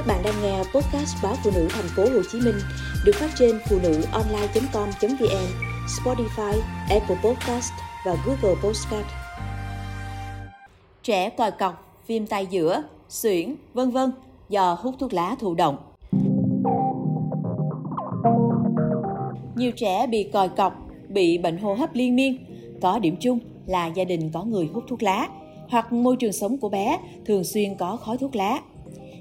Các bạn đang nghe podcast báo phụ nữ thành phố Hồ Chí Minh được phát trên phụ nữ online.com.vn, Spotify, Apple Podcast và Google Podcast. Trẻ còi cọc, viêm tay giữa, xuyển, vân vân do hút thuốc lá thụ động. Nhiều trẻ bị còi cọc, bị bệnh hô hấp liên miên. Có điểm chung là gia đình có người hút thuốc lá hoặc môi trường sống của bé thường xuyên có khói thuốc lá.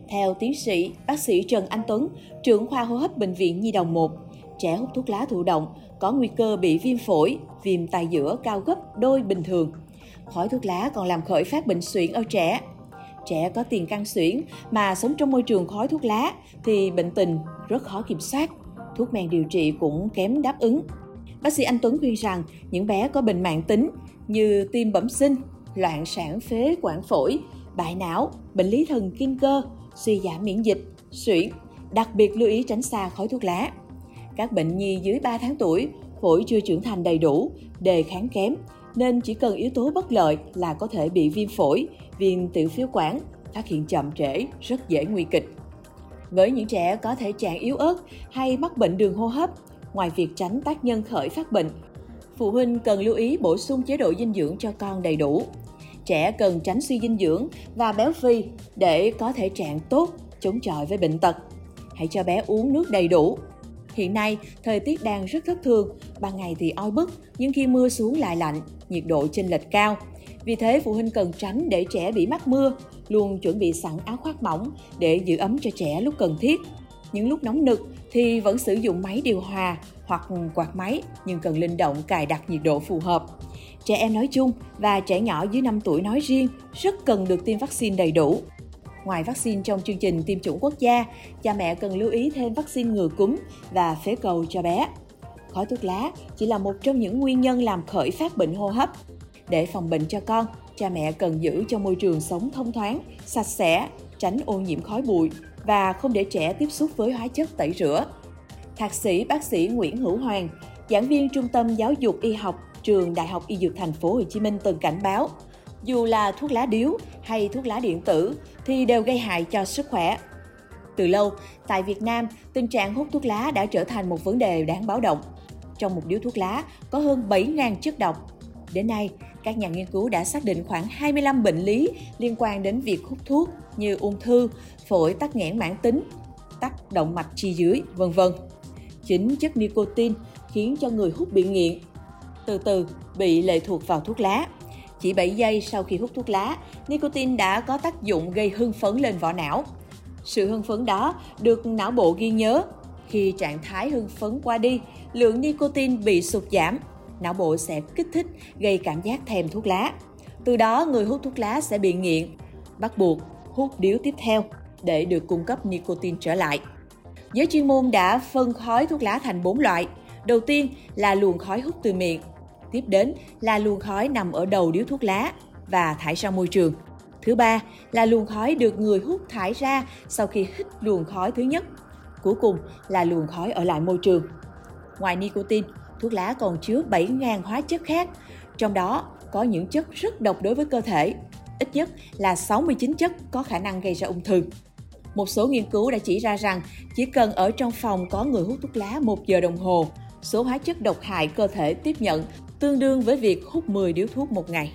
Theo tiến sĩ bác sĩ Trần Anh Tuấn, trưởng khoa hô hấp Bệnh viện Nhi đồng 1, trẻ hút thuốc lá thụ động có nguy cơ bị viêm phổi, viêm tai giữa cao gấp đôi bình thường. Khói thuốc lá còn làm khởi phát bệnh suyễn ở trẻ. Trẻ có tiền căn suyễn mà sống trong môi trường khói thuốc lá thì bệnh tình rất khó kiểm soát. Thuốc men điều trị cũng kém đáp ứng. Bác sĩ Anh Tuấn khuyên rằng những bé có bệnh mạng tính như tim bẩm sinh, loạn sản phế quản phổi, bại não, bệnh lý thần kinh cơ, suy giảm miễn dịch, suyễn, đặc biệt lưu ý tránh xa khói thuốc lá. Các bệnh nhi dưới 3 tháng tuổi, phổi chưa trưởng thành đầy đủ, đề kháng kém, nên chỉ cần yếu tố bất lợi là có thể bị viêm phổi, viêm tiểu phế quản, phát hiện chậm trễ, rất dễ nguy kịch. Với những trẻ có thể trạng yếu ớt hay mắc bệnh đường hô hấp, ngoài việc tránh tác nhân khởi phát bệnh, phụ huynh cần lưu ý bổ sung chế độ dinh dưỡng cho con đầy đủ. Trẻ cần tránh suy dinh dưỡng và béo phì để có thể trạng tốt, chống chọi với bệnh tật. Hãy cho bé uống nước đầy đủ. Hiện nay, thời tiết đang rất thất thường, ban ngày thì oi bức, nhưng khi mưa xuống lại lạnh, nhiệt độ chênh lệch cao. Vì thế, phụ huynh cần tránh để trẻ bị mắc mưa, luôn chuẩn bị sẵn áo khoác mỏng để giữ ấm cho trẻ lúc cần thiết. Những lúc nóng nực thì vẫn sử dụng máy điều hòa hoặc quạt máy nhưng cần linh động cài đặt nhiệt độ phù hợp. Trẻ em nói chung và trẻ nhỏ dưới 5 tuổi nói riêng rất cần được tiêm vaccine đầy đủ. Ngoài vaccine trong chương trình tiêm chủng quốc gia, cha mẹ cần lưu ý thêm vaccine ngừa cúm và phế cầu cho bé. Khói thuốc lá chỉ là một trong những nguyên nhân làm khởi phát bệnh hô hấp. Để phòng bệnh cho con, cha mẹ cần giữ cho môi trường sống thông thoáng, sạch sẽ, tránh ô nhiễm khói bụi và không để trẻ tiếp xúc với hóa chất tẩy rửa. Thạc sĩ bác sĩ Nguyễn Hữu Hoàng, giảng viên Trung tâm Giáo dục Y học trường Đại học Y Dược Thành phố Hồ Chí Minh từng cảnh báo, dù là thuốc lá điếu hay thuốc lá điện tử thì đều gây hại cho sức khỏe. Từ lâu, tại Việt Nam, tình trạng hút thuốc lá đã trở thành một vấn đề đáng báo động. Trong một điếu thuốc lá có hơn 7.000 chất độc. Đến nay, các nhà nghiên cứu đã xác định khoảng 25 bệnh lý liên quan đến việc hút thuốc như ung thư, phổi tắc nghẽn mãn tính, tắc động mạch chi dưới, vân vân. Chính chất nicotine khiến cho người hút bị nghiện, từ từ bị lệ thuộc vào thuốc lá. Chỉ 7 giây sau khi hút thuốc lá, nicotine đã có tác dụng gây hưng phấn lên vỏ não. Sự hưng phấn đó được não bộ ghi nhớ. Khi trạng thái hưng phấn qua đi, lượng nicotine bị sụt giảm, não bộ sẽ kích thích gây cảm giác thèm thuốc lá. Từ đó người hút thuốc lá sẽ bị nghiện, bắt buộc hút điếu tiếp theo để được cung cấp nicotine trở lại. Giới chuyên môn đã phân khói thuốc lá thành 4 loại. Đầu tiên là luồng khói hút từ miệng, tiếp đến là luồng khói nằm ở đầu điếu thuốc lá và thải ra môi trường. Thứ ba là luồng khói được người hút thải ra sau khi hít luồng khói thứ nhất. Cuối cùng là luồng khói ở lại môi trường. Ngoài nicotine, thuốc lá còn chứa 7.000 hóa chất khác, trong đó có những chất rất độc đối với cơ thể. Ít nhất là 69 chất có khả năng gây ra ung thư. Một số nghiên cứu đã chỉ ra rằng chỉ cần ở trong phòng có người hút thuốc lá một giờ đồng hồ, số hóa chất độc hại cơ thể tiếp nhận tương đương với việc hút 10 điếu thuốc một ngày.